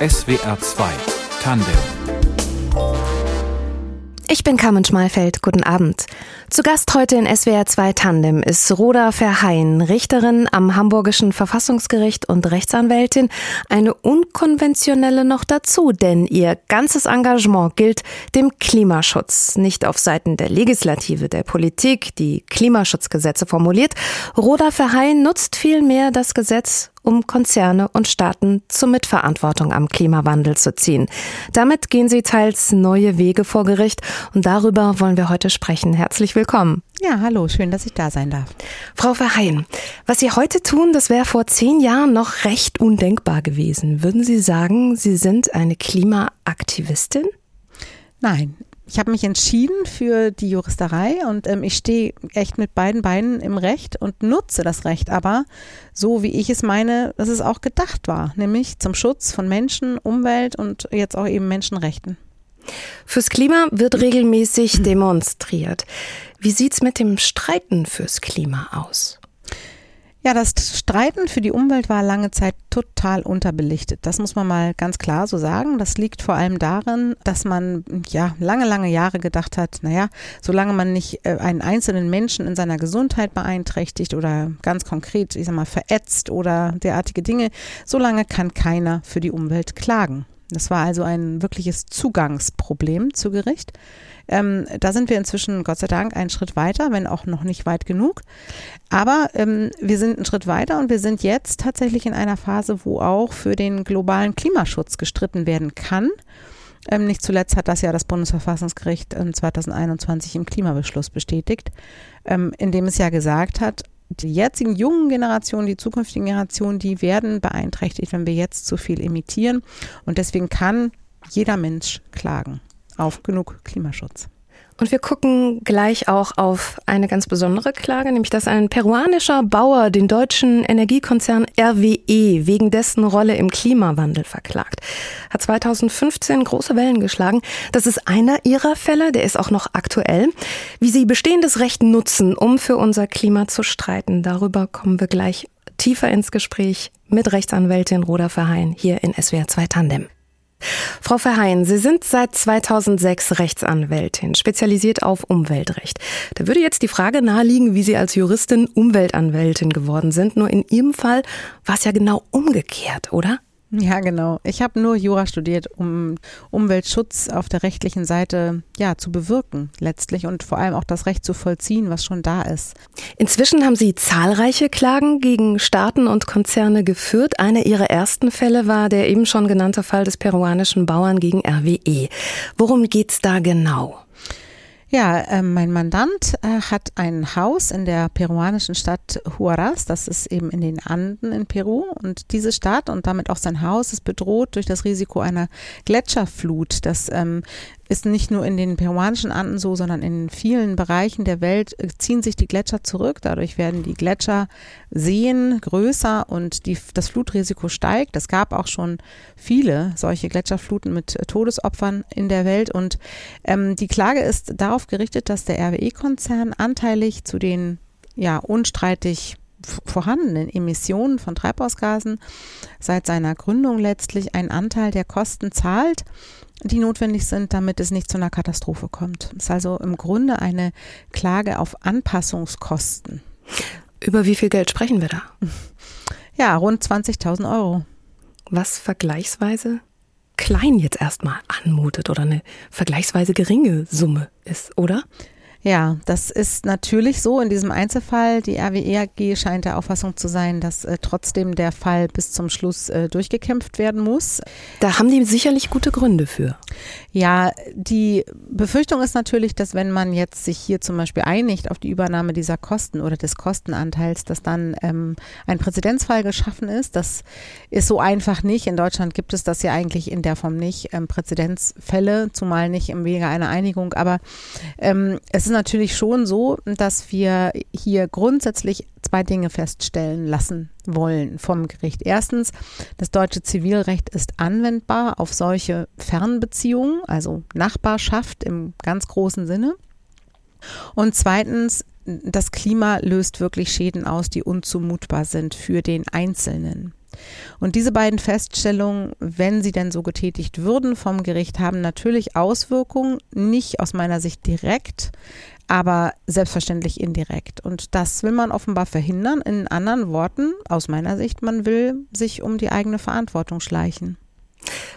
SWR 2 Tandem ich bin Carmen Schmalfeld. Guten Abend. Zu Gast heute in SWR 2 Tandem ist Roda Verheyen, Richterin am Hamburgischen Verfassungsgericht und Rechtsanwältin. Eine unkonventionelle noch dazu, denn ihr ganzes Engagement gilt dem Klimaschutz. Nicht auf Seiten der Legislative, der Politik, die Klimaschutzgesetze formuliert. Roda Verheyen nutzt vielmehr das Gesetz um Konzerne und Staaten zur Mitverantwortung am Klimawandel zu ziehen. Damit gehen sie teils neue Wege vor Gericht und darüber wollen wir heute sprechen. Herzlich willkommen. Ja, hallo, schön, dass ich da sein darf. Frau Verheyen, was Sie heute tun, das wäre vor zehn Jahren noch recht undenkbar gewesen. Würden Sie sagen, Sie sind eine Klimaaktivistin? Nein, ich habe mich entschieden für die Juristerei und ähm, ich stehe echt mit beiden Beinen im Recht und nutze das Recht, aber so wie ich es meine, dass es auch gedacht war, nämlich zum Schutz von Menschen, Umwelt und jetzt auch eben Menschenrechten. Fürs Klima wird regelmäßig demonstriert. Wie sieht's mit dem Streiten fürs Klima aus? Ja, das Streiten für die Umwelt war lange Zeit total unterbelichtet. Das muss man mal ganz klar so sagen. Das liegt vor allem darin, dass man ja lange, lange Jahre gedacht hat, naja, solange man nicht äh, einen einzelnen Menschen in seiner Gesundheit beeinträchtigt oder ganz konkret, ich sag mal, verätzt oder derartige Dinge, solange kann keiner für die Umwelt klagen. Das war also ein wirkliches Zugangsproblem zu Gericht. Ähm, da sind wir inzwischen, Gott sei Dank, einen Schritt weiter, wenn auch noch nicht weit genug. Aber ähm, wir sind einen Schritt weiter und wir sind jetzt tatsächlich in einer Phase, wo auch für den globalen Klimaschutz gestritten werden kann. Ähm, nicht zuletzt hat das ja das Bundesverfassungsgericht 2021 im Klimabeschluss bestätigt, ähm, in dem es ja gesagt hat, die jetzigen jungen Generationen, die zukünftigen Generationen, die werden beeinträchtigt, wenn wir jetzt zu viel emittieren. Und deswegen kann jeder Mensch klagen auf genug Klimaschutz. Und wir gucken gleich auch auf eine ganz besondere Klage, nämlich dass ein peruanischer Bauer den deutschen Energiekonzern RWE wegen dessen Rolle im Klimawandel verklagt. Hat 2015 große Wellen geschlagen. Das ist einer ihrer Fälle, der ist auch noch aktuell. Wie sie bestehendes Recht nutzen, um für unser Klima zu streiten, darüber kommen wir gleich tiefer ins Gespräch mit Rechtsanwältin Roda Verheyen hier in SWR 2 Tandem. Frau Verheyen, Sie sind seit 2006 Rechtsanwältin, spezialisiert auf Umweltrecht. Da würde jetzt die Frage naheliegen, wie Sie als Juristin Umweltanwältin geworden sind. Nur in Ihrem Fall war es ja genau umgekehrt, oder? Ja, genau. Ich habe nur Jura studiert, um Umweltschutz auf der rechtlichen Seite ja zu bewirken letztlich und vor allem auch das Recht zu vollziehen, was schon da ist. Inzwischen haben Sie zahlreiche Klagen gegen Staaten und Konzerne geführt. Einer Ihrer ersten Fälle war der eben schon genannte Fall des peruanischen Bauern gegen RWE. Worum geht's da genau? Ja, äh, mein Mandant äh, hat ein Haus in der peruanischen Stadt Huaraz, das ist eben in den Anden in Peru. Und diese Stadt und damit auch sein Haus ist bedroht durch das Risiko einer Gletscherflut. Das ähm, ist nicht nur in den peruanischen Anden so, sondern in vielen Bereichen der Welt äh, ziehen sich die Gletscher zurück. Dadurch werden die Gletscherseen größer und die, das Flutrisiko steigt. Es gab auch schon viele solche Gletscherfluten mit äh, Todesopfern in der Welt. Und ähm, die Klage ist darauf gerichtet, dass der RWE-Konzern anteilig zu den ja unstreitig vorhandenen Emissionen von Treibhausgasen seit seiner Gründung letztlich einen Anteil der Kosten zahlt die notwendig sind, damit es nicht zu einer Katastrophe kommt. Es ist also im Grunde eine Klage auf Anpassungskosten. Über wie viel Geld sprechen wir da? Ja, rund 20.000 Euro. Was vergleichsweise klein jetzt erstmal anmutet oder eine vergleichsweise geringe Summe ist, oder? Ja, das ist natürlich so in diesem Einzelfall. Die RWE AG scheint der Auffassung zu sein, dass äh, trotzdem der Fall bis zum Schluss äh, durchgekämpft werden muss. Da haben die sicherlich gute Gründe für. Ja, die Befürchtung ist natürlich, dass wenn man jetzt sich hier zum Beispiel einigt auf die Übernahme dieser Kosten oder des Kostenanteils, dass dann ähm, ein Präzedenzfall geschaffen ist. Das ist so einfach nicht. In Deutschland gibt es das ja eigentlich in der Form nicht. Ähm, Präzedenzfälle, zumal nicht im Wege einer Einigung. Aber ähm, es ist ist natürlich schon so, dass wir hier grundsätzlich zwei Dinge feststellen lassen wollen vom Gericht. Erstens, das deutsche Zivilrecht ist anwendbar auf solche Fernbeziehungen, also Nachbarschaft im ganz großen Sinne. Und zweitens, das Klima löst wirklich Schäden aus, die unzumutbar sind für den Einzelnen. Und diese beiden Feststellungen, wenn sie denn so getätigt würden vom Gericht, haben natürlich Auswirkungen, nicht aus meiner Sicht direkt, aber selbstverständlich indirekt. Und das will man offenbar verhindern. In anderen Worten, aus meiner Sicht, man will sich um die eigene Verantwortung schleichen.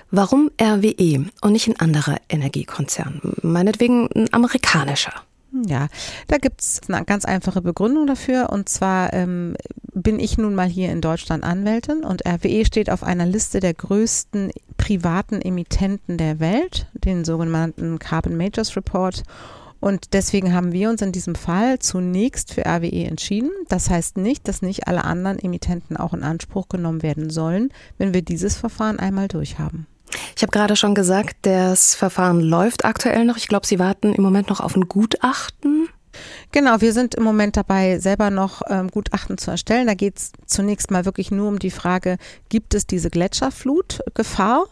Warum RWE und nicht ein anderer Energiekonzern? Meinetwegen ein amerikanischer. Ja, da gibt's eine ganz einfache Begründung dafür. Und zwar ähm, bin ich nun mal hier in Deutschland Anwältin und RWE steht auf einer Liste der größten privaten Emittenten der Welt, den sogenannten Carbon Majors Report. Und deswegen haben wir uns in diesem Fall zunächst für RWE entschieden. Das heißt nicht, dass nicht alle anderen Emittenten auch in Anspruch genommen werden sollen, wenn wir dieses Verfahren einmal durchhaben. Ich habe gerade schon gesagt, das Verfahren läuft aktuell noch. Ich glaube, Sie warten im Moment noch auf ein Gutachten. Genau, wir sind im Moment dabei, selber noch ähm, Gutachten zu erstellen. Da geht es zunächst mal wirklich nur um die Frage, gibt es diese Gletscherflutgefahr?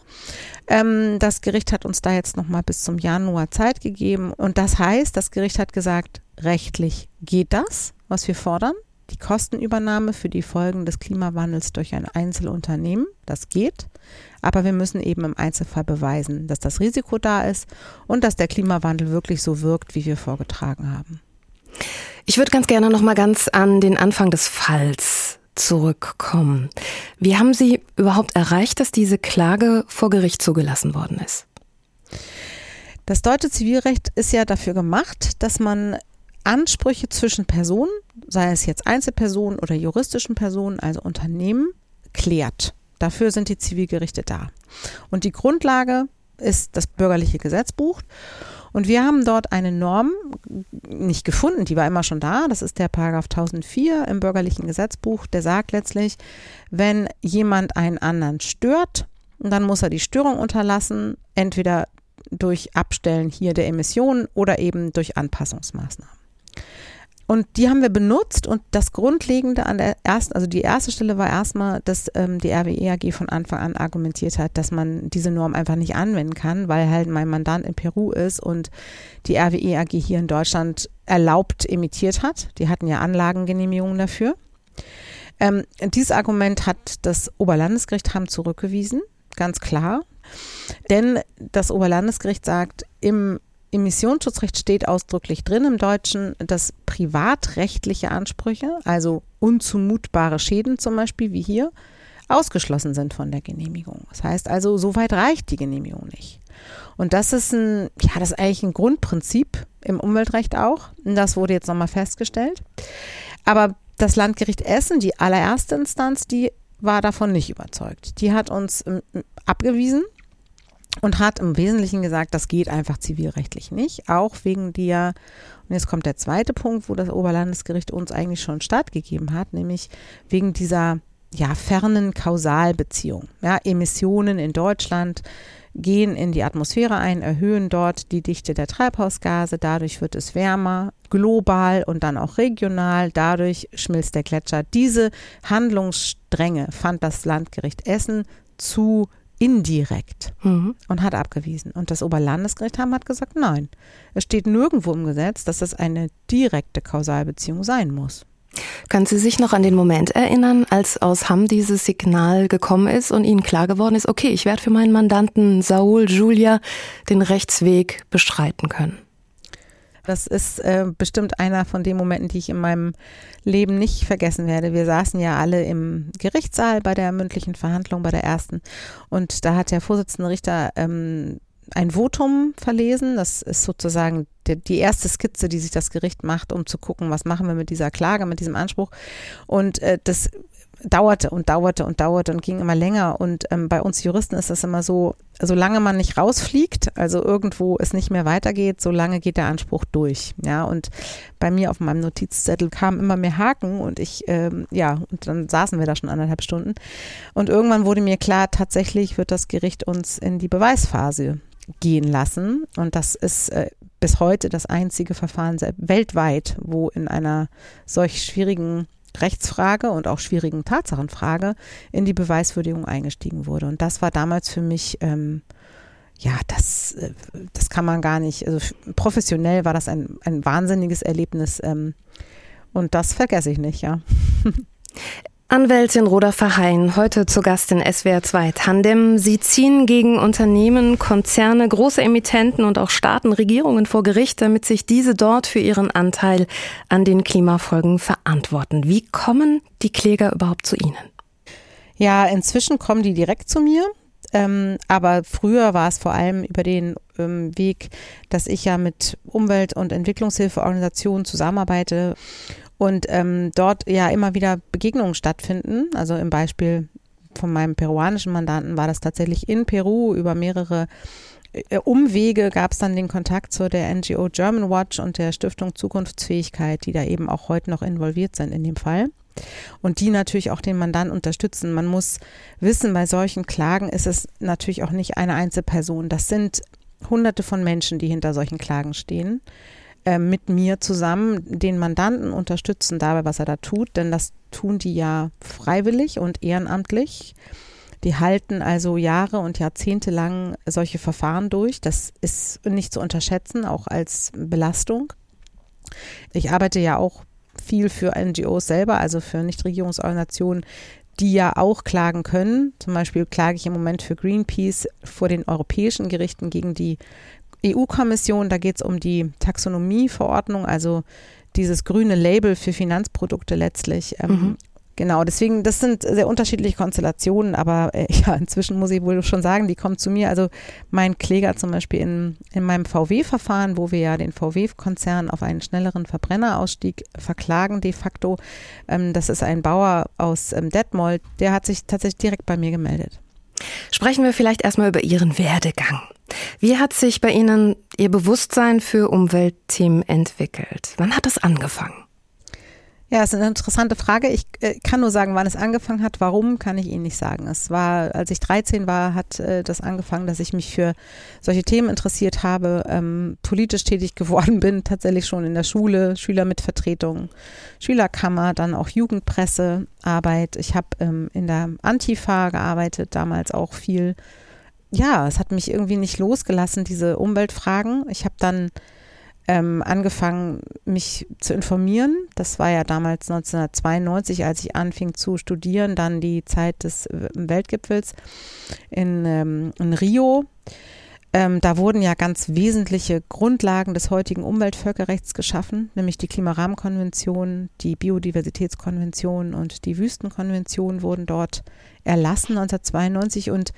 Ähm, das Gericht hat uns da jetzt noch mal bis zum Januar Zeit gegeben. Und das heißt, das Gericht hat gesagt, rechtlich geht das, was wir fordern. Die Kostenübernahme für die Folgen des Klimawandels durch ein Einzelunternehmen, das geht. Aber wir müssen eben im Einzelfall beweisen, dass das Risiko da ist und dass der Klimawandel wirklich so wirkt, wie wir vorgetragen haben. Ich würde ganz gerne noch mal ganz an den Anfang des Falls zurückkommen. Wie haben Sie überhaupt erreicht, dass diese Klage vor Gericht zugelassen worden ist? Das deutsche Zivilrecht ist ja dafür gemacht, dass man Ansprüche zwischen Personen, sei es jetzt Einzelpersonen oder juristischen Personen, also Unternehmen, klärt. Dafür sind die Zivilgerichte da. Und die Grundlage ist das bürgerliche Gesetzbuch. Und wir haben dort eine Norm nicht gefunden, die war immer schon da. Das ist der Paragraph 1004 im bürgerlichen Gesetzbuch. Der sagt letztlich, wenn jemand einen anderen stört, dann muss er die Störung unterlassen, entweder durch Abstellen hier der Emissionen oder eben durch Anpassungsmaßnahmen. Und die haben wir benutzt und das Grundlegende an der ersten, also die erste Stelle war erstmal, dass ähm, die RWE AG von Anfang an argumentiert hat, dass man diese Norm einfach nicht anwenden kann, weil halt mein Mandant in Peru ist und die RWE AG hier in Deutschland erlaubt emittiert hat. Die hatten ja Anlagengenehmigungen dafür. Ähm, dieses Argument hat das Oberlandesgericht haben zurückgewiesen, ganz klar. Denn das Oberlandesgericht sagt, im Emissionsschutzrecht steht ausdrücklich drin im Deutschen, dass privatrechtliche Ansprüche, also unzumutbare Schäden zum Beispiel wie hier, ausgeschlossen sind von der Genehmigung. Das heißt also, so weit reicht die Genehmigung nicht. Und das ist ein, ja, das ist eigentlich ein Grundprinzip im Umweltrecht auch. Das wurde jetzt nochmal festgestellt. Aber das Landgericht Essen, die allererste Instanz, die war davon nicht überzeugt. Die hat uns ähm, abgewiesen und hat im Wesentlichen gesagt, das geht einfach zivilrechtlich nicht, auch wegen der, und jetzt kommt der zweite Punkt, wo das Oberlandesgericht uns eigentlich schon stattgegeben hat, nämlich wegen dieser ja, fernen Kausalbeziehung. Ja, Emissionen in Deutschland gehen in die Atmosphäre ein, erhöhen dort die Dichte der Treibhausgase, dadurch wird es wärmer, global und dann auch regional, dadurch schmilzt der Gletscher. Diese Handlungsstränge fand das Landgericht Essen zu indirekt mhm. und hat abgewiesen. Und das Oberlandesgericht haben hat gesagt, nein, es steht nirgendwo im Gesetz, dass es eine direkte Kausalbeziehung sein muss. Können Sie sich noch an den Moment erinnern, als aus Hamm dieses Signal gekommen ist und Ihnen klar geworden ist, okay, ich werde für meinen Mandanten Saul Julia den Rechtsweg bestreiten können? Das ist äh, bestimmt einer von den Momenten, die ich in meinem Leben nicht vergessen werde. Wir saßen ja alle im Gerichtssaal bei der mündlichen Verhandlung, bei der ersten. Und da hat der Vorsitzende Richter ähm, ein Votum verlesen. Das ist sozusagen die, die, erste Skizze, die sich das Gericht macht, um zu gucken, was machen wir mit dieser Klage, mit diesem Anspruch. Und äh, das dauerte und dauerte und dauerte und ging immer länger. Und ähm, bei uns Juristen ist das immer so, solange man nicht rausfliegt, also irgendwo es nicht mehr weitergeht, solange geht der Anspruch durch. Ja, und bei mir auf meinem Notizzettel kamen immer mehr Haken und ich, ähm, ja, und dann saßen wir da schon anderthalb Stunden. Und irgendwann wurde mir klar, tatsächlich wird das Gericht uns in die Beweisphase gehen lassen. Und das ist äh, bis heute das einzige Verfahren weltweit, wo in einer solch schwierigen Rechtsfrage und auch schwierigen Tatsachenfrage in die Beweiswürdigung eingestiegen wurde. Und das war damals für mich, ähm, ja, das, äh, das kann man gar nicht, also professionell war das ein, ein wahnsinniges Erlebnis ähm, und das vergesse ich nicht, ja. Anwältin Roda Verheyen, heute zu Gast in SWR 2 Tandem. Sie ziehen gegen Unternehmen, Konzerne, große Emittenten und auch Staaten, Regierungen vor Gericht, damit sich diese dort für ihren Anteil an den Klimafolgen verantworten. Wie kommen die Kläger überhaupt zu Ihnen? Ja, inzwischen kommen die direkt zu mir. Ähm, aber früher war es vor allem über den ähm, Weg, dass ich ja mit Umwelt- und Entwicklungshilfeorganisationen zusammenarbeite und ähm, dort ja immer wieder Begegnungen stattfinden. Also im Beispiel von meinem peruanischen Mandanten war das tatsächlich in Peru über mehrere äh, Umwege gab es dann den Kontakt zu der NGO German Watch und der Stiftung Zukunftsfähigkeit, die da eben auch heute noch involviert sind in dem Fall. Und die natürlich auch den Mandanten unterstützen. Man muss wissen, bei solchen Klagen ist es natürlich auch nicht eine Einzelperson. Das sind hunderte von Menschen, die hinter solchen Klagen stehen. Äh, mit mir zusammen den Mandanten unterstützen dabei, was er da tut, denn das tun die ja freiwillig und ehrenamtlich. Die halten also Jahre und Jahrzehnte lang solche Verfahren durch. Das ist nicht zu unterschätzen, auch als Belastung. Ich arbeite ja auch viel für NGOs selber, also für Nichtregierungsorganisationen, die ja auch klagen können. Zum Beispiel klage ich im Moment für Greenpeace vor den europäischen Gerichten gegen die EU-Kommission, da geht es um die Taxonomieverordnung, also dieses grüne Label für Finanzprodukte letztlich. Ähm, mhm. Genau, deswegen, das sind sehr unterschiedliche Konstellationen, aber äh, ja, inzwischen muss ich wohl schon sagen, die kommen zu mir. Also mein Kläger zum Beispiel in, in meinem VW-Verfahren, wo wir ja den VW-Konzern auf einen schnelleren Verbrennerausstieg verklagen de facto. Ähm, das ist ein Bauer aus ähm, Detmold, der hat sich tatsächlich direkt bei mir gemeldet. Sprechen wir vielleicht erstmal über Ihren Werdegang. Wie hat sich bei Ihnen Ihr Bewusstsein für Umweltthemen entwickelt? Wann hat das angefangen? Ja, ist eine interessante Frage. Ich äh, kann nur sagen, wann es angefangen hat. Warum, kann ich Ihnen nicht sagen. Es war, als ich 13 war, hat äh, das angefangen, dass ich mich für solche Themen interessiert habe, ähm, politisch tätig geworden bin, tatsächlich schon in der Schule, Schüler mit Vertretung, Schülerkammer, dann auch Jugendpressearbeit. Ich habe ähm, in der Antifa gearbeitet, damals auch viel. Ja, es hat mich irgendwie nicht losgelassen, diese Umweltfragen. Ich habe dann ähm, angefangen, mich zu informieren. Das war ja damals 1992, als ich anfing zu studieren, dann die Zeit des Weltgipfels in, ähm, in Rio. Ähm, da wurden ja ganz wesentliche Grundlagen des heutigen Umweltvölkerrechts geschaffen, nämlich die Klimarahmenkonvention, die Biodiversitätskonvention und die Wüstenkonvention wurden dort erlassen 1992 und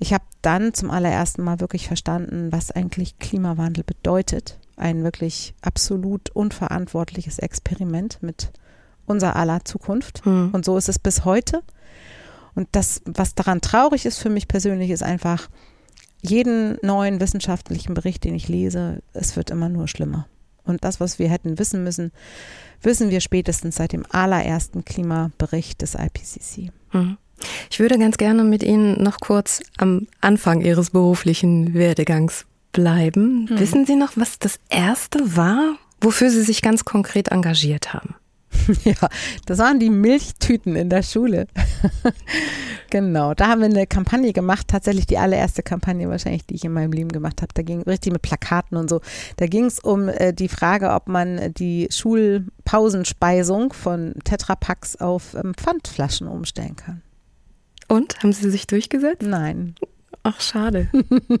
ich habe dann zum allerersten Mal wirklich verstanden, was eigentlich Klimawandel bedeutet ein wirklich absolut unverantwortliches Experiment mit unser aller Zukunft. Hm. Und so ist es bis heute. Und das, was daran traurig ist für mich persönlich, ist einfach, jeden neuen wissenschaftlichen Bericht, den ich lese, es wird immer nur schlimmer. Und das, was wir hätten wissen müssen, wissen wir spätestens seit dem allerersten Klimabericht des IPCC. Hm. Ich würde ganz gerne mit Ihnen noch kurz am Anfang Ihres beruflichen Werdegangs bleiben. Hm. Wissen Sie noch, was das erste war, wofür Sie sich ganz konkret engagiert haben? Ja, das waren die Milchtüten in der Schule. genau, da haben wir eine Kampagne gemacht, tatsächlich die allererste Kampagne wahrscheinlich, die ich in meinem Leben gemacht habe. Da ging richtig mit Plakaten und so. Da ging es um äh, die Frage, ob man die Schulpausenspeisung von Tetrapacks auf ähm, Pfandflaschen umstellen kann. Und haben Sie sich durchgesetzt? Nein. Ach, schade.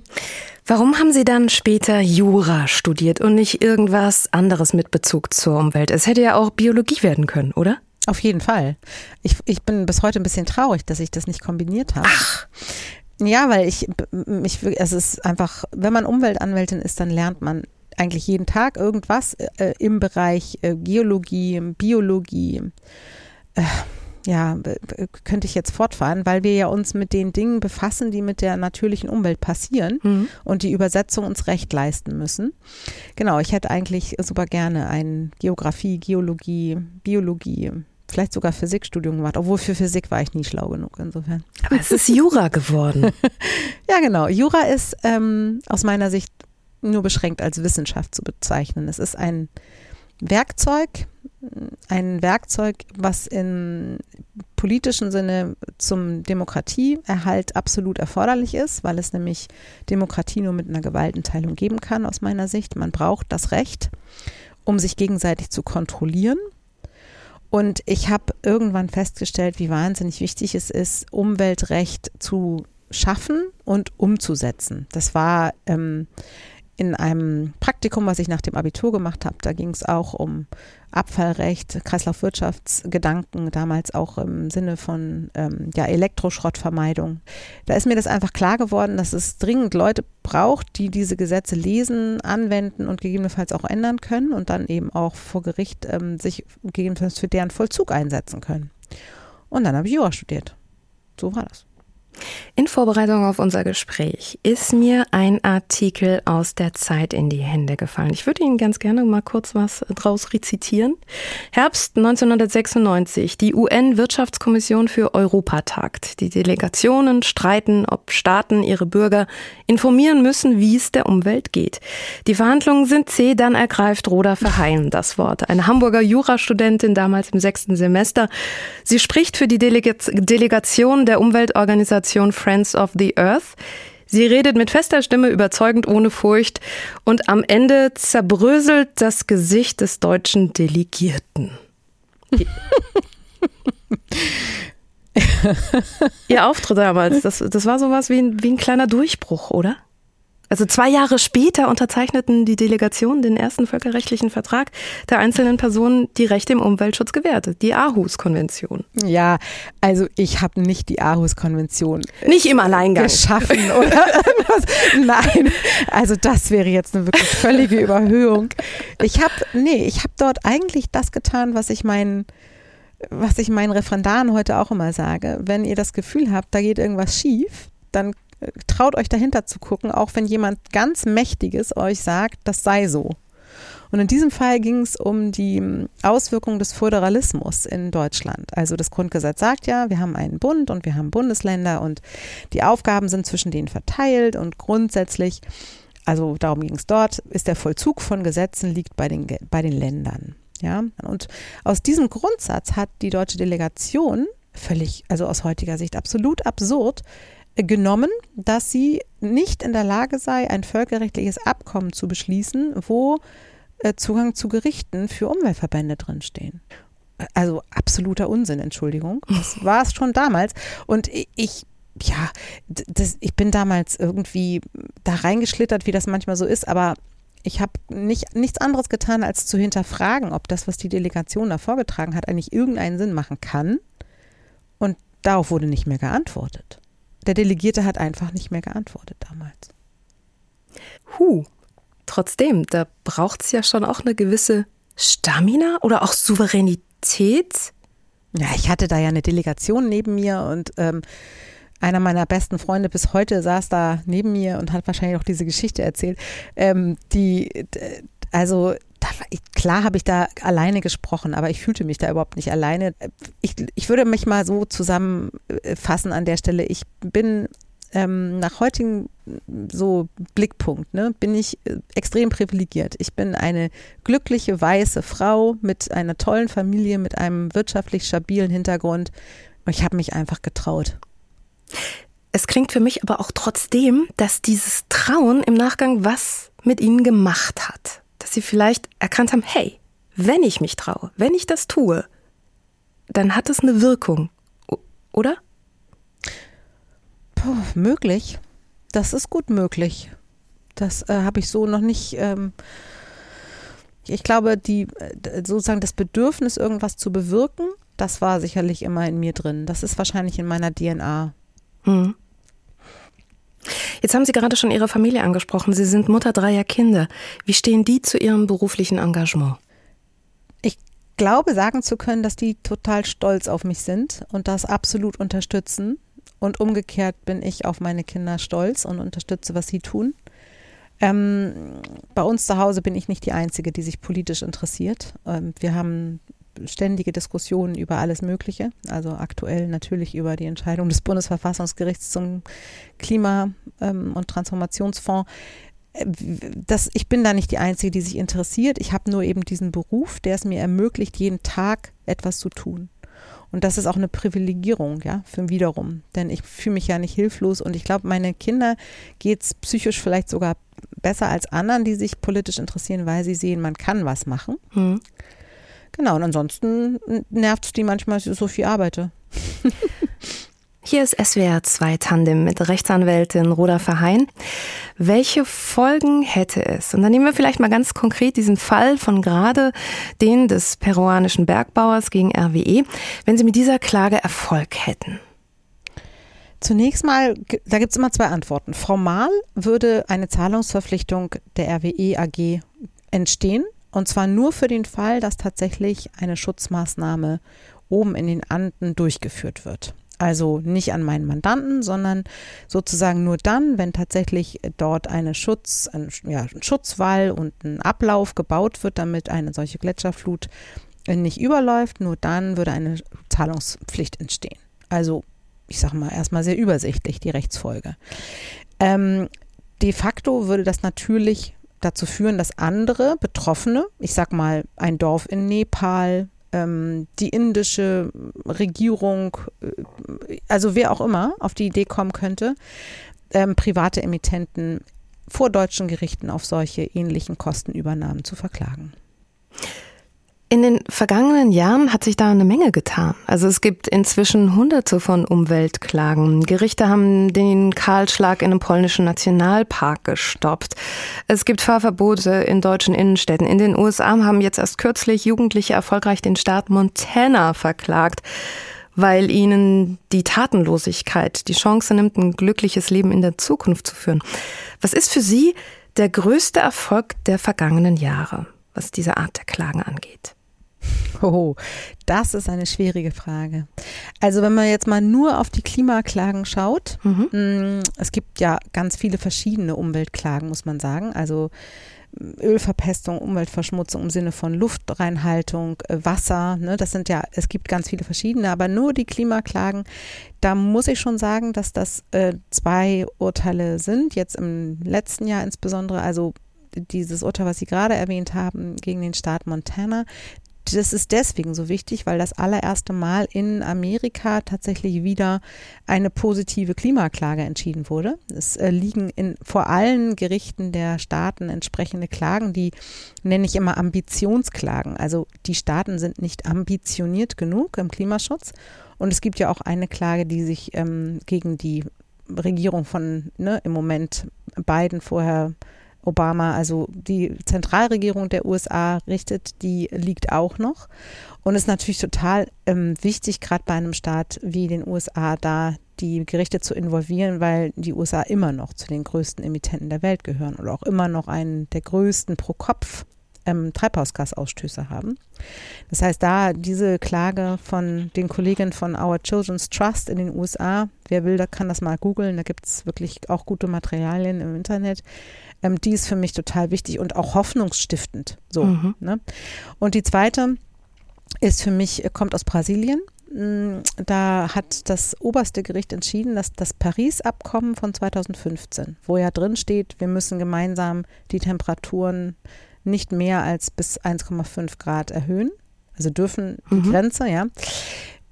Warum haben Sie dann später Jura studiert und nicht irgendwas anderes mit Bezug zur Umwelt? Es hätte ja auch Biologie werden können, oder? Auf jeden Fall. Ich, ich bin bis heute ein bisschen traurig, dass ich das nicht kombiniert habe. Ach. Ja, weil ich, ich, es ist einfach, wenn man Umweltanwältin ist, dann lernt man eigentlich jeden Tag irgendwas äh, im Bereich äh, Geologie, Biologie. Äh, ja, könnte ich jetzt fortfahren, weil wir ja uns mit den Dingen befassen, die mit der natürlichen Umwelt passieren mhm. und die Übersetzung uns recht leisten müssen. Genau, ich hätte eigentlich super gerne ein Geografie, Geologie, Biologie, vielleicht sogar Physikstudium gemacht, obwohl für Physik war ich nie schlau genug insofern. Aber es ist Jura geworden. ja, genau. Jura ist ähm, aus meiner Sicht nur beschränkt als Wissenschaft zu bezeichnen. Es ist ein Werkzeug, ein Werkzeug, was im politischen Sinne zum Demokratieerhalt absolut erforderlich ist, weil es nämlich Demokratie nur mit einer Gewaltenteilung geben kann, aus meiner Sicht. Man braucht das Recht, um sich gegenseitig zu kontrollieren. Und ich habe irgendwann festgestellt, wie wahnsinnig wichtig es ist, Umweltrecht zu schaffen und umzusetzen. Das war ähm, in einem Praktikum, was ich nach dem Abitur gemacht habe. Da ging es auch um Abfallrecht, Kreislaufwirtschaftsgedanken, damals auch im Sinne von ähm, ja, Elektroschrottvermeidung. Da ist mir das einfach klar geworden, dass es dringend Leute braucht, die diese Gesetze lesen, anwenden und gegebenenfalls auch ändern können und dann eben auch vor Gericht ähm, sich gegebenenfalls für deren Vollzug einsetzen können. Und dann habe ich Jura studiert. So war das. In Vorbereitung auf unser Gespräch ist mir ein Artikel aus der Zeit in die Hände gefallen. Ich würde Ihnen ganz gerne mal kurz was draus rezitieren. Herbst 1996. Die UN-Wirtschaftskommission für Europa tagt. Die Delegationen streiten, ob Staaten ihre Bürger informieren müssen, wie es der Umwelt geht. Die Verhandlungen sind zäh, dann ergreift Roda Verheyen das Wort. Eine Hamburger Jurastudentin damals im sechsten Semester. Sie spricht für die Delegation der Umweltorganisation Organisation Friends of the Earth. Sie redet mit fester Stimme, überzeugend, ohne Furcht und am Ende zerbröselt das Gesicht des deutschen Delegierten. Ihr Auftritt damals, das, das war sowas wie ein, wie ein kleiner Durchbruch, oder? Also zwei Jahre später unterzeichneten die Delegationen den ersten völkerrechtlichen Vertrag der einzelnen Personen, die Rechte im Umweltschutz gewährte, die Aarhus-Konvention. Ja, also ich habe nicht die Aarhus-Konvention nicht im Alleingang geschaffen oder irgendwas. Nein, also das wäre jetzt eine wirklich völlige Überhöhung. Ich habe, nee, ich habe dort eigentlich das getan, was ich meinen was ich meinen Referendaren heute auch immer sage, wenn ihr das Gefühl habt, da geht irgendwas schief, dann traut euch dahinter zu gucken, auch wenn jemand ganz Mächtiges euch sagt, das sei so. Und in diesem Fall ging es um die Auswirkungen des Föderalismus in Deutschland. Also das Grundgesetz sagt ja, wir haben einen Bund und wir haben Bundesländer und die Aufgaben sind zwischen denen verteilt und grundsätzlich, also darum ging es dort, ist der Vollzug von Gesetzen liegt bei den, bei den Ländern. Ja, und aus diesem Grundsatz hat die deutsche Delegation völlig, also aus heutiger Sicht absolut absurd, genommen, dass sie nicht in der Lage sei, ein völkerrechtliches Abkommen zu beschließen, wo äh, Zugang zu Gerichten für Umweltverbände drinstehen. Also absoluter Unsinn, Entschuldigung. Das war es schon damals. Und ich, ja, das, ich bin damals irgendwie da reingeschlittert, wie das manchmal so ist, aber ich habe nicht, nichts anderes getan, als zu hinterfragen, ob das, was die Delegation da vorgetragen hat, eigentlich irgendeinen Sinn machen kann. Und darauf wurde nicht mehr geantwortet der Delegierte hat einfach nicht mehr geantwortet damals. Huh. Trotzdem, da braucht es ja schon auch eine gewisse Stamina oder auch Souveränität. Ja, ich hatte da ja eine Delegation neben mir und ähm, einer meiner besten Freunde bis heute saß da neben mir und hat wahrscheinlich auch diese Geschichte erzählt. Ähm, die, also klar habe ich da alleine gesprochen, aber ich fühlte mich da überhaupt nicht alleine. Ich, ich würde mich mal so zusammenfassen an der Stelle. Ich bin ähm, nach heutigen so Blickpunkt, ne, bin ich äh, extrem privilegiert. Ich bin eine glückliche weiße Frau mit einer tollen Familie, mit einem wirtschaftlich stabilen Hintergrund. Und ich habe mich einfach getraut. Es klingt für mich aber auch trotzdem, dass dieses Trauen im Nachgang was mit ihnen gemacht hat dass sie vielleicht erkannt haben, hey, wenn ich mich traue, wenn ich das tue, dann hat es eine Wirkung, oder? Puh, möglich. Das ist gut möglich. Das äh, habe ich so noch nicht. Ähm ich glaube, die äh, sozusagen das Bedürfnis, irgendwas zu bewirken, das war sicherlich immer in mir drin. Das ist wahrscheinlich in meiner DNA. Hm. Jetzt haben Sie gerade schon Ihre Familie angesprochen. Sie sind Mutter dreier Kinder. Wie stehen die zu Ihrem beruflichen Engagement? Ich glaube, sagen zu können, dass die total stolz auf mich sind und das absolut unterstützen. Und umgekehrt bin ich auf meine Kinder stolz und unterstütze, was sie tun. Ähm, bei uns zu Hause bin ich nicht die Einzige, die sich politisch interessiert. Ähm, wir haben ständige Diskussionen über alles Mögliche. Also aktuell natürlich über die Entscheidung des Bundesverfassungsgerichts zum Klima- ähm, und Transformationsfonds. Äh, das, ich bin da nicht die Einzige, die sich interessiert. Ich habe nur eben diesen Beruf, der es mir ermöglicht, jeden Tag etwas zu tun. Und das ist auch eine Privilegierung, ja, für wiederum. Denn ich fühle mich ja nicht hilflos und ich glaube, meine Kinder geht es psychisch vielleicht sogar besser als anderen, die sich politisch interessieren, weil sie sehen, man kann was machen. Mhm. Genau, und ansonsten nervt es die manchmal, dass ich so viel arbeite. Hier ist SWR 2 Tandem mit Rechtsanwältin Roda Verheyen. Welche Folgen hätte es? Und dann nehmen wir vielleicht mal ganz konkret diesen Fall von gerade den des peruanischen Bergbauers gegen RWE, wenn Sie mit dieser Klage Erfolg hätten. Zunächst mal, da gibt es immer zwei Antworten. Formal würde eine Zahlungsverpflichtung der RWE AG entstehen, und zwar nur für den Fall, dass tatsächlich eine Schutzmaßnahme oben in den Anden durchgeführt wird. Also nicht an meinen Mandanten, sondern sozusagen nur dann, wenn tatsächlich dort eine Schutz, ein, ja, ein Schutzwall und ein Ablauf gebaut wird, damit eine solche Gletscherflut nicht überläuft, nur dann würde eine Zahlungspflicht entstehen. Also ich sage mal erstmal sehr übersichtlich die Rechtsfolge. Ähm, de facto würde das natürlich dazu führen, dass andere Betroffene, ich sag mal ein Dorf in Nepal, ähm, die indische Regierung, äh, also wer auch immer auf die Idee kommen könnte, ähm, private Emittenten vor deutschen Gerichten auf solche ähnlichen Kostenübernahmen zu verklagen. In den vergangenen Jahren hat sich da eine Menge getan. Also es gibt inzwischen hunderte von Umweltklagen. Gerichte haben den Kahlschlag in einem polnischen Nationalpark gestoppt. Es gibt Fahrverbote in deutschen Innenstädten. In den USA haben jetzt erst kürzlich Jugendliche erfolgreich den Staat Montana verklagt, weil ihnen die Tatenlosigkeit die Chance nimmt, ein glückliches Leben in der Zukunft zu führen. Was ist für Sie der größte Erfolg der vergangenen Jahre, was diese Art der Klagen angeht? Oh, das ist eine schwierige Frage. Also wenn man jetzt mal nur auf die Klimaklagen schaut, mhm. Mm, es gibt ja ganz viele verschiedene Umweltklagen, muss man sagen. Also mm, Ölverpestung, Umweltverschmutzung im Sinne von Luftreinhaltung, äh, Wasser, ne, das sind ja, es gibt ganz viele verschiedene, aber nur die Klimaklagen, da muss ich schon sagen, dass das äh, zwei Urteile sind, jetzt im letzten Jahr insbesondere, also dieses Urteil, was Sie gerade erwähnt haben, gegen den Staat Montana, das ist deswegen so wichtig, weil das allererste Mal in Amerika tatsächlich wieder eine positive Klimaklage entschieden wurde. Es äh, liegen in, vor allen Gerichten der Staaten entsprechende Klagen, die nenne ich immer Ambitionsklagen. Also die Staaten sind nicht ambitioniert genug im Klimaschutz. Und es gibt ja auch eine Klage, die sich ähm, gegen die Regierung von ne, im Moment Biden vorher Obama, also die Zentralregierung der USA richtet, die liegt auch noch. Und es ist natürlich total ähm, wichtig, gerade bei einem Staat wie den USA, da die Gerichte zu involvieren, weil die USA immer noch zu den größten Emittenten der Welt gehören oder auch immer noch einen der größten pro Kopf ähm, Treibhausgasausstöße haben. Das heißt, da diese Klage von den Kollegen von Our Children's Trust in den USA, wer will, da kann das mal googeln, da gibt es wirklich auch gute Materialien im Internet. Ähm, die ist für mich total wichtig und auch hoffnungsstiftend. So. Mhm. Ne? Und die zweite ist für mich, äh, kommt aus Brasilien. Mm, da hat das oberste Gericht entschieden, dass das Paris-Abkommen von 2015, wo ja drin steht, wir müssen gemeinsam die Temperaturen nicht mehr als bis 1,5 Grad erhöhen, also dürfen die mhm. Grenze, ja.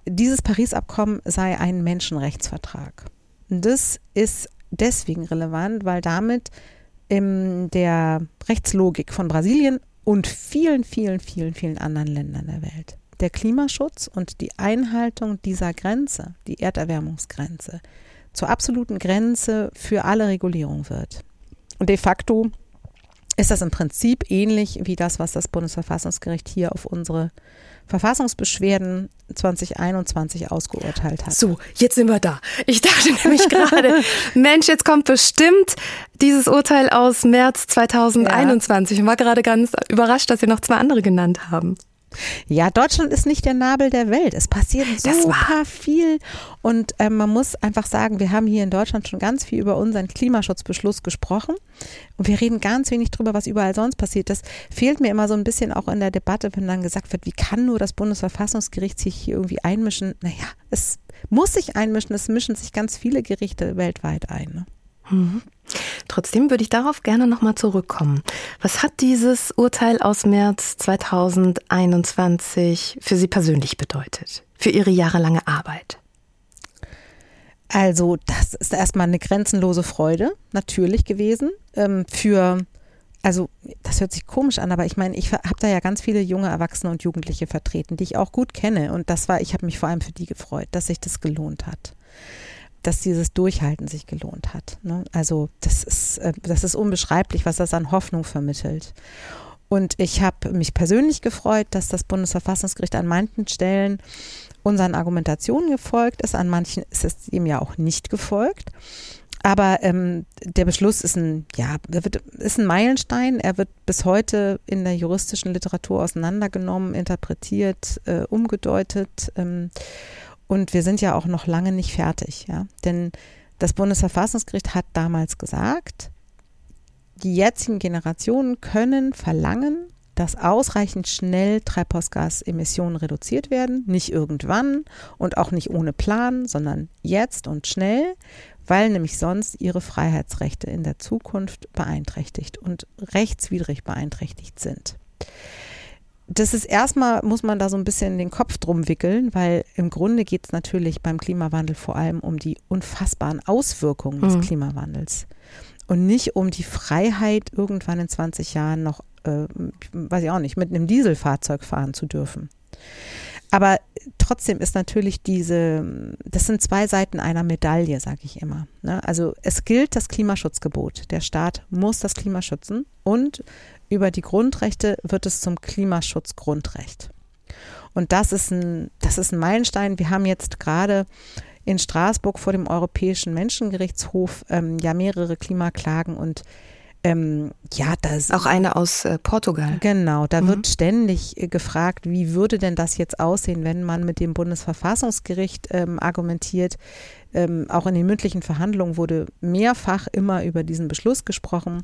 Dieses Paris-Abkommen sei ein Menschenrechtsvertrag. Das ist deswegen relevant, weil damit in der Rechtslogik von Brasilien und vielen, vielen, vielen, vielen anderen Ländern der Welt der Klimaschutz und die Einhaltung dieser Grenze, die Erderwärmungsgrenze, zur absoluten Grenze für alle Regulierung wird. Und de facto ist das im Prinzip ähnlich wie das, was das Bundesverfassungsgericht hier auf unsere Verfassungsbeschwerden 2021 ausgeurteilt hat. So, jetzt sind wir da. Ich dachte nämlich gerade, Mensch, jetzt kommt bestimmt dieses Urteil aus März 2021 ja. und war gerade ganz überrascht, dass Sie noch zwei andere genannt haben. Ja, Deutschland ist nicht der Nabel der Welt. Es passiert super viel. Und äh, man muss einfach sagen, wir haben hier in Deutschland schon ganz viel über unseren Klimaschutzbeschluss gesprochen. Und wir reden ganz wenig drüber, was überall sonst passiert. Das fehlt mir immer so ein bisschen auch in der Debatte, wenn dann gesagt wird, wie kann nur das Bundesverfassungsgericht sich hier irgendwie einmischen? Naja, es muss sich einmischen. Es mischen sich ganz viele Gerichte weltweit ein. Ne? Mhm. Trotzdem würde ich darauf gerne nochmal zurückkommen. Was hat dieses Urteil aus März 2021 für Sie persönlich bedeutet? Für Ihre jahrelange Arbeit? Also, das ist erstmal eine grenzenlose Freude, natürlich gewesen. Ähm, für also das hört sich komisch an, aber ich meine, ich habe da ja ganz viele junge Erwachsene und Jugendliche vertreten, die ich auch gut kenne. Und das war, ich habe mich vor allem für die gefreut, dass sich das gelohnt hat. Dass dieses Durchhalten sich gelohnt hat. Ne? Also das ist, äh, das ist unbeschreiblich, was das an Hoffnung vermittelt. Und ich habe mich persönlich gefreut, dass das Bundesverfassungsgericht an manchen Stellen unseren Argumentationen gefolgt ist, an manchen ist es ihm ja auch nicht gefolgt. Aber ähm, der Beschluss ist ein, ja, wird, ist ein Meilenstein. Er wird bis heute in der juristischen Literatur auseinandergenommen, interpretiert, äh, umgedeutet. Ähm, und wir sind ja auch noch lange nicht fertig, ja. Denn das Bundesverfassungsgericht hat damals gesagt, die jetzigen Generationen können verlangen, dass ausreichend schnell Treibhausgasemissionen reduziert werden, nicht irgendwann und auch nicht ohne Plan, sondern jetzt und schnell, weil nämlich sonst ihre Freiheitsrechte in der Zukunft beeinträchtigt und rechtswidrig beeinträchtigt sind. Das ist erstmal, muss man da so ein bisschen den Kopf drum wickeln, weil im Grunde geht es natürlich beim Klimawandel vor allem um die unfassbaren Auswirkungen des mhm. Klimawandels und nicht um die Freiheit, irgendwann in 20 Jahren noch, äh, weiß ich auch nicht, mit einem Dieselfahrzeug fahren zu dürfen. Aber trotzdem ist natürlich diese, das sind zwei Seiten einer Medaille, sage ich immer. Ne? Also es gilt das Klimaschutzgebot. Der Staat muss das Klima schützen und über die Grundrechte wird es zum Klimaschutzgrundrecht. Und das ist ein, das ist ein Meilenstein. Wir haben jetzt gerade in Straßburg vor dem Europäischen Menschengerichtshof ähm, ja mehrere Klimaklagen und ähm, ja, das. Auch eine aus äh, Portugal. Genau, da mhm. wird ständig äh, gefragt, wie würde denn das jetzt aussehen, wenn man mit dem Bundesverfassungsgericht ähm, argumentiert. Ähm, auch in den mündlichen Verhandlungen wurde mehrfach immer über diesen Beschluss gesprochen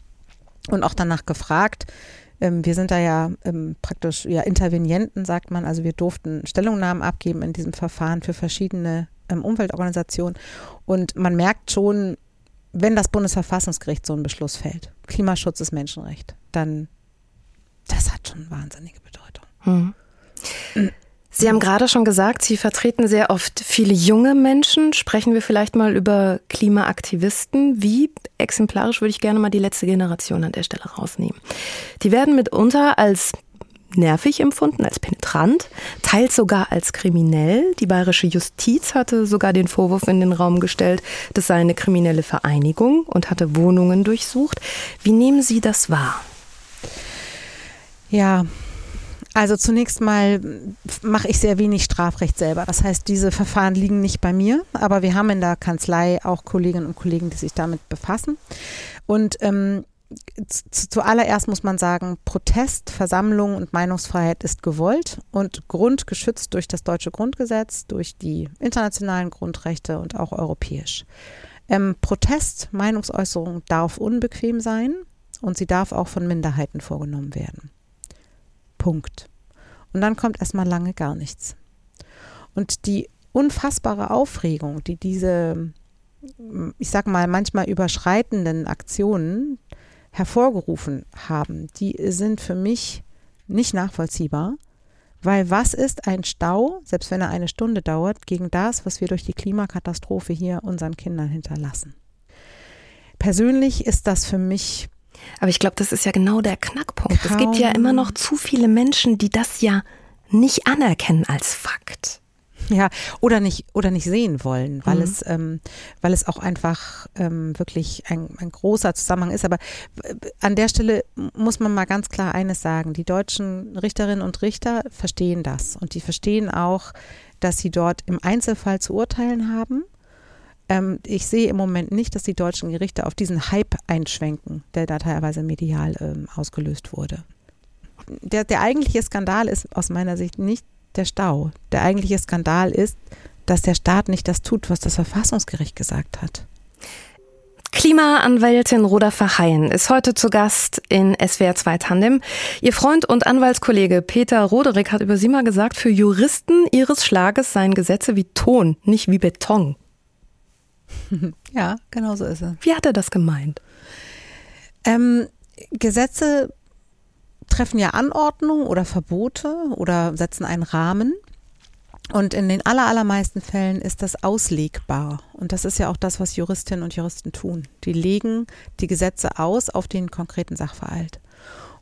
und auch danach gefragt. Ähm, wir sind da ja ähm, praktisch ja Intervenienten, sagt man. Also wir durften Stellungnahmen abgeben in diesem Verfahren für verschiedene ähm, Umweltorganisationen. Und man merkt schon, wenn das Bundesverfassungsgericht so einen Beschluss fällt, Klimaschutz ist Menschenrecht, dann das hat schon wahnsinnige Bedeutung. Hm. Sie haben gerade schon gesagt, Sie vertreten sehr oft viele junge Menschen. Sprechen wir vielleicht mal über Klimaaktivisten. Wie exemplarisch würde ich gerne mal die letzte Generation an der Stelle rausnehmen. Die werden mitunter als nervig empfunden, als penetrant, teils sogar als kriminell. Die bayerische Justiz hatte sogar den Vorwurf in den Raum gestellt, das sei eine kriminelle Vereinigung und hatte Wohnungen durchsucht. Wie nehmen Sie das wahr? Ja, also zunächst mal mache ich sehr wenig Strafrecht selber. Das heißt, diese Verfahren liegen nicht bei mir, aber wir haben in der Kanzlei auch Kolleginnen und Kollegen, die sich damit befassen. Und ähm, zuallererst muss man sagen, Protest, Versammlung und Meinungsfreiheit ist gewollt und grundgeschützt durch das deutsche Grundgesetz, durch die internationalen Grundrechte und auch europäisch. Ähm, Protest, Meinungsäußerung darf unbequem sein und sie darf auch von Minderheiten vorgenommen werden. Punkt. Und dann kommt erstmal lange gar nichts. Und die unfassbare Aufregung, die diese, ich sag mal, manchmal überschreitenden Aktionen hervorgerufen haben, die sind für mich nicht nachvollziehbar. Weil was ist ein Stau, selbst wenn er eine Stunde dauert, gegen das, was wir durch die Klimakatastrophe hier unseren Kindern hinterlassen? Persönlich ist das für mich. Aber ich glaube, das ist ja genau der Knackpunkt. Es gibt ja immer noch zu viele Menschen, die das ja nicht anerkennen als Fakt. Ja, oder nicht, oder nicht sehen wollen, weil mhm. es, ähm, weil es auch einfach ähm, wirklich ein, ein großer Zusammenhang ist. Aber äh, an der Stelle muss man mal ganz klar eines sagen. Die deutschen Richterinnen und Richter verstehen das. Und die verstehen auch, dass sie dort im Einzelfall zu urteilen haben. Ähm, ich sehe im Moment nicht, dass die deutschen Gerichte auf diesen Hype einschwenken, der da teilweise medial ähm, ausgelöst wurde. Der, der eigentliche Skandal ist aus meiner Sicht nicht der Stau. Der eigentliche Skandal ist, dass der Staat nicht das tut, was das Verfassungsgericht gesagt hat. Klimaanwältin Roda Verheyen ist heute zu Gast in SWR 2 Tandem. Ihr Freund und Anwaltskollege Peter Roderick hat über sie mal gesagt, für Juristen ihres Schlages seien Gesetze wie Ton, nicht wie Beton. Ja, genau so ist es. Wie hat er das gemeint? Ähm, Gesetze treffen ja Anordnungen oder Verbote oder setzen einen Rahmen. Und in den allermeisten Fällen ist das auslegbar. Und das ist ja auch das, was Juristinnen und Juristen tun. Die legen die Gesetze aus auf den konkreten Sachverhalt.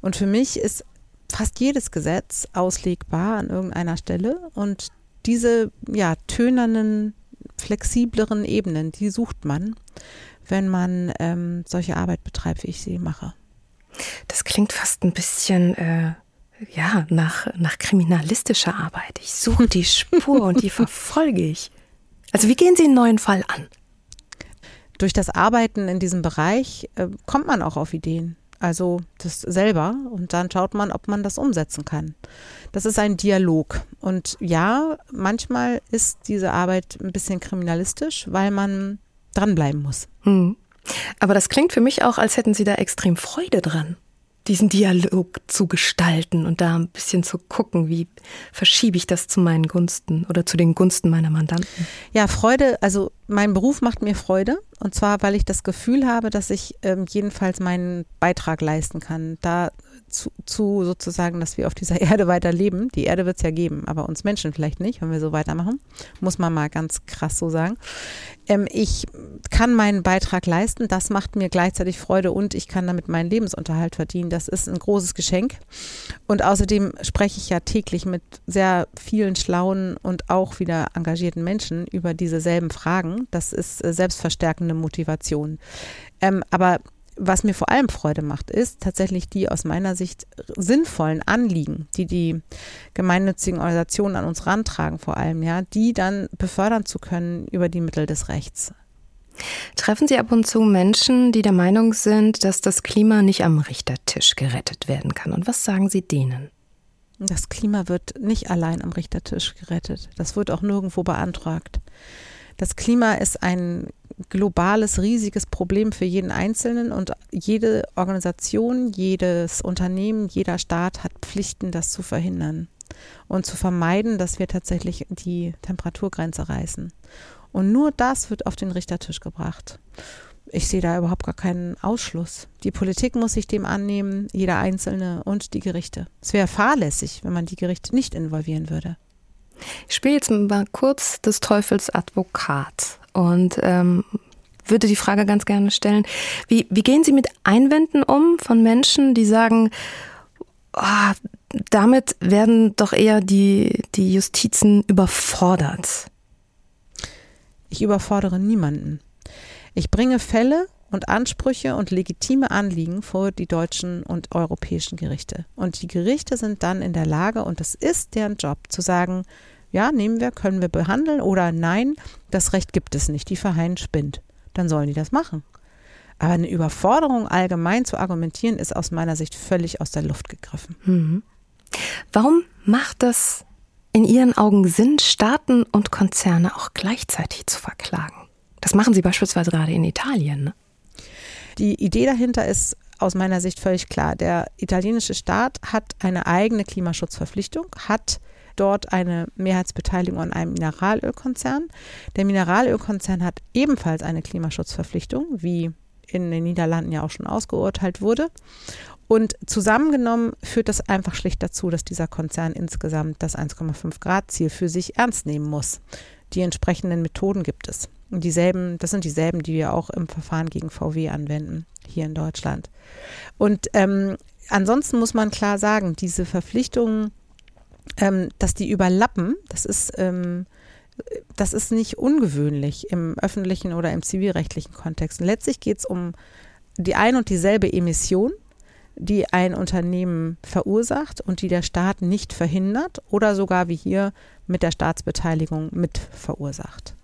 Und für mich ist fast jedes Gesetz auslegbar an irgendeiner Stelle und diese ja, tönernen, flexibleren Ebenen, die sucht man, wenn man ähm, solche Arbeit betreibt, wie ich sie mache. Das klingt fast ein bisschen äh, ja, nach, nach kriminalistischer Arbeit. Ich suche die Spur und die verfolge ich. Also wie gehen Sie einen neuen Fall an? Durch das Arbeiten in diesem Bereich äh, kommt man auch auf Ideen. Also das selber und dann schaut man, ob man das umsetzen kann. Das ist ein Dialog. Und ja, manchmal ist diese Arbeit ein bisschen kriminalistisch, weil man dranbleiben muss. Hm. Aber das klingt für mich auch, als hätten Sie da extrem Freude dran diesen Dialog zu gestalten und da ein bisschen zu gucken, wie verschiebe ich das zu meinen Gunsten oder zu den Gunsten meiner Mandanten. Ja, Freude, also mein Beruf macht mir Freude und zwar, weil ich das Gefühl habe, dass ich ähm, jedenfalls meinen Beitrag leisten kann, da zu, zu sozusagen, dass wir auf dieser Erde weiter leben. Die Erde wird es ja geben, aber uns Menschen vielleicht nicht, wenn wir so weitermachen. Muss man mal ganz krass so sagen. Ähm, ich kann meinen Beitrag leisten, das macht mir gleichzeitig Freude und ich kann damit meinen Lebensunterhalt verdienen. Das ist ein großes Geschenk. Und außerdem spreche ich ja täglich mit sehr vielen schlauen und auch wieder engagierten Menschen über diese selben Das ist äh, selbstverstärkende Motivation. Ähm, aber was mir vor allem Freude macht, ist tatsächlich die aus meiner Sicht sinnvollen Anliegen, die die gemeinnützigen Organisationen an uns rantragen, vor allem, ja, die dann befördern zu können über die Mittel des Rechts. Treffen Sie ab und zu Menschen, die der Meinung sind, dass das Klima nicht am Richtertisch gerettet werden kann? Und was sagen Sie denen? Das Klima wird nicht allein am Richtertisch gerettet. Das wird auch nirgendwo beantragt. Das Klima ist ein globales, riesiges Problem für jeden Einzelnen und jede Organisation, jedes Unternehmen, jeder Staat hat Pflichten, das zu verhindern und zu vermeiden, dass wir tatsächlich die Temperaturgrenze reißen. Und nur das wird auf den Richtertisch gebracht. Ich sehe da überhaupt gar keinen Ausschluss. Die Politik muss sich dem annehmen, jeder Einzelne und die Gerichte. Es wäre fahrlässig, wenn man die Gerichte nicht involvieren würde. Ich spiele jetzt mal kurz des Teufels Advokat und ähm, würde die Frage ganz gerne stellen, wie, wie gehen Sie mit Einwänden um von Menschen, die sagen, oh, damit werden doch eher die, die Justizen überfordert? Ich überfordere niemanden. Ich bringe Fälle und Ansprüche und legitime Anliegen vor die deutschen und europäischen Gerichte. Und die Gerichte sind dann in der Lage, und das ist deren Job, zu sagen, ja, nehmen wir, können wir behandeln oder nein, das Recht gibt es nicht, die Verheyen spinnt. Dann sollen die das machen. Aber eine Überforderung allgemein zu argumentieren, ist aus meiner Sicht völlig aus der Luft gegriffen. Mhm. Warum macht das in Ihren Augen Sinn, Staaten und Konzerne auch gleichzeitig zu verklagen? Das machen Sie beispielsweise gerade in Italien. Ne? Die Idee dahinter ist aus meiner Sicht völlig klar. Der italienische Staat hat eine eigene Klimaschutzverpflichtung, hat dort eine Mehrheitsbeteiligung an einem Mineralölkonzern. Der Mineralölkonzern hat ebenfalls eine Klimaschutzverpflichtung, wie in den Niederlanden ja auch schon ausgeurteilt wurde. Und zusammengenommen führt das einfach schlicht dazu, dass dieser Konzern insgesamt das 1,5 Grad Ziel für sich ernst nehmen muss. Die entsprechenden Methoden gibt es. Und dieselben, das sind dieselben, die wir auch im Verfahren gegen VW anwenden, hier in Deutschland. Und ähm, ansonsten muss man klar sagen, diese Verpflichtungen ähm, dass die überlappen, das ist, ähm, das ist nicht ungewöhnlich im öffentlichen oder im zivilrechtlichen Kontext. Und letztlich geht es um die ein und dieselbe Emission, die ein Unternehmen verursacht und die der Staat nicht verhindert oder sogar wie hier mit der Staatsbeteiligung mit verursacht.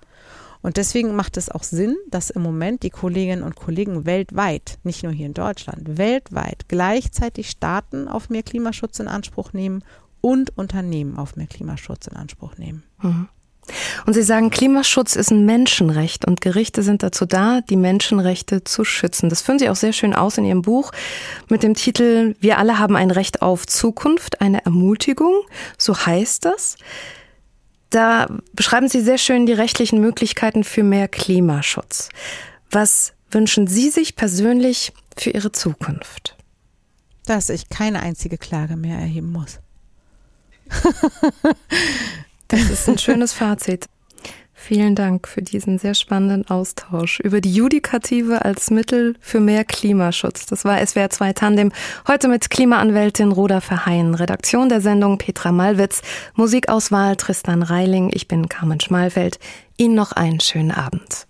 Und deswegen macht es auch Sinn, dass im Moment die Kolleginnen und Kollegen weltweit, nicht nur hier in Deutschland, weltweit gleichzeitig Staaten auf mehr Klimaschutz in Anspruch nehmen und Unternehmen auf mehr Klimaschutz in Anspruch nehmen. Mhm. Und Sie sagen, Klimaschutz ist ein Menschenrecht und Gerichte sind dazu da, die Menschenrechte zu schützen. Das führen Sie auch sehr schön aus in Ihrem Buch mit dem Titel Wir alle haben ein Recht auf Zukunft, eine Ermutigung, so heißt das. Da beschreiben Sie sehr schön die rechtlichen Möglichkeiten für mehr Klimaschutz. Was wünschen Sie sich persönlich für Ihre Zukunft? Dass ich keine einzige Klage mehr erheben muss. das ist ein schönes Fazit. Vielen Dank für diesen sehr spannenden Austausch über die Judikative als Mittel für mehr Klimaschutz. Das war SWR 2 Tandem. Heute mit Klimaanwältin Roda Verheyen, Redaktion der Sendung Petra Malwitz, Musikauswahl Tristan Reiling. Ich bin Carmen Schmalfeld. Ihnen noch einen schönen Abend.